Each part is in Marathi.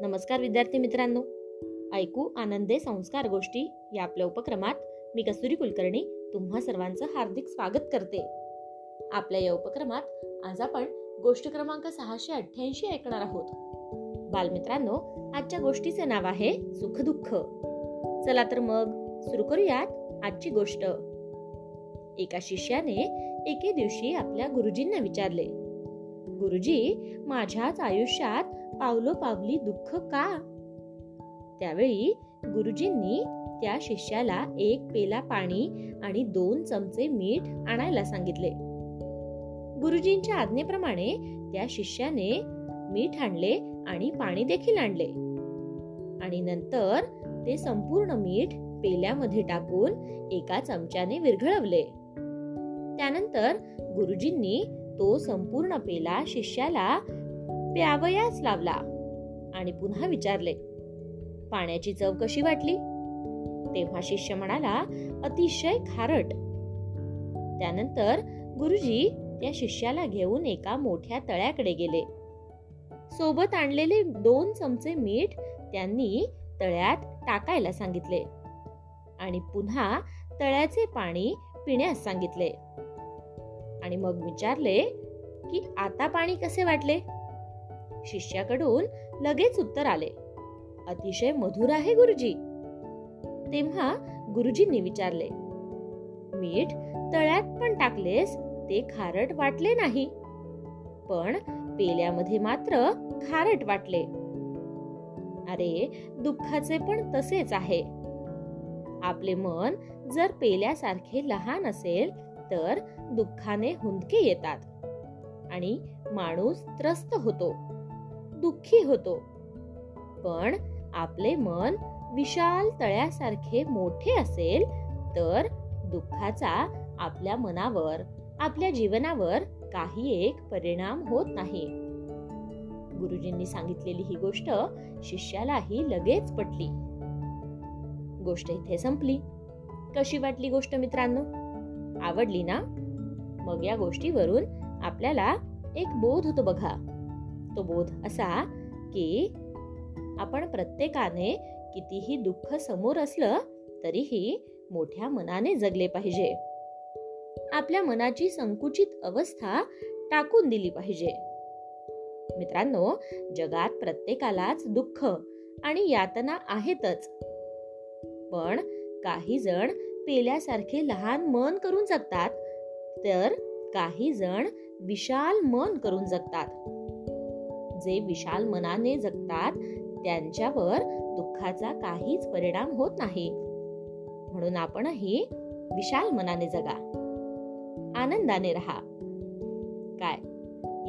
नमस्कार विद्यार्थी मित्रांनो. ऐकू आनंदे संस्कार गोष्टी या आपल्या उपक्रमात मी कसुरी कुलकर्णी तुम्हा सर्वांचं हार्दिक स्वागत करते. आपल्या या उपक्रमात आज आपण गोष्ट क्रमांक सहाशे अठ्ठ्याऐंशी ऐकणार आहोत. बालमित्रांनो आजच्या गोष्टीचे नाव आहे सुखदुःख. चला तर मग सुरू करूयात आजची गोष्ट. एका शिष्याने एके दिवशी आपल्या गुरुजींना विचारले गुरुजी माझ्याच आयुष्यात पावलोपावली दुःख का? त्यावेळी गुरुजींनी त्या शिष्याला एक पेला पाणी आणि दोन चमचे मीठ आणायला सांगितले. गुरुजींच्या आज्ञेप्रमाणे त्या शिष्याने मीठ आणले आणि पाणी देखील आणले. आणि नंतर ते संपूर्ण मीठ पेल्यामध्ये टाकून एका चमच्याने विरघळवले. त्यानंतर गुरुजींनी तो संपूर्ण पेला शिष्याला प्यावयास लावला आणि पुन्हा विचारले पाण्याची चव कशी वाटली? तेव्हा शिष्य म्हणाला अतिशय खारट. त्यानंतर गुरुजी त्या शिष्याला घेऊन एका मोठ्या तळ्याकडे गेले. सोबत आणलेले दोन चमचे मीठ त्यांनी तळ्यात टाकायला सांगितले आणि पुन्हा तळ्याचे पाणी पिण्यास सांगितले. आणि मग विचारले की आता पाणी कसे वाटले? शिष्याकडून लगेच उत्तर आले अतिशय मधुर आहे गुरुजी. तेव्हा गुरुजींनी विचारले मीठ तळ्यात पण टाकलेस ते खारट वाटले नाही. पण पेल्यामध्ये मात्र खारट वाटले. अरे दुःखाचे पण तसेच आहे. आपले मन जर पेल्यासारखे लहान असेल तर दुःखाने हुंदके येतात. आणि माणूस त्रस्त होतो. दुःखी होतो. पण आपले मन विशाल तळ्यासारखे मोठे असेल तर दुःखाचा आपल्या मनावर आपल्या जीवनावर काही एक परिणाम होत नाही. गुरुजींनी सांगितलेली ही गोष्ट शिष्यालाही लगेच पटली. गोष्ट इथे संपली. कशी वाटली गोष्ट मित्रांनो? आवडली ना? मग या गोष्टीवरून आपल्याला एक बोध होतो बघा. तो बोध असा की आपण प्रत्येकाने कितीही दुःख समोर असलं तरीही मोठ्या मनाने जगले पाहिजे. आपल्या मनाची संकुचित अवस्था टाकून दिली पाहिजे. मित्रांनो जगात प्रत्येकालाच दुःख आणि यातना आहेतच. पण काही जण पेल्यासारखे लहान मन करून जगतात तर काही जण विशाल मन करून जगतात. जे विशाल मनाने जगतात त्यांच्यावर दुःखाचा काहीच परिणाम होत नाही. म्हणून आपणही विशाल मनाने जगा. आनंदाने राहा. काय?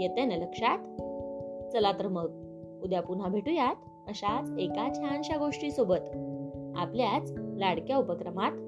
येते ना लक्षात? चला तर मग उद्या पुन्हा भेटूयात अशाच एका छानशा गोष्टी सोबत आपल्याच लाडक्या उपक्रमात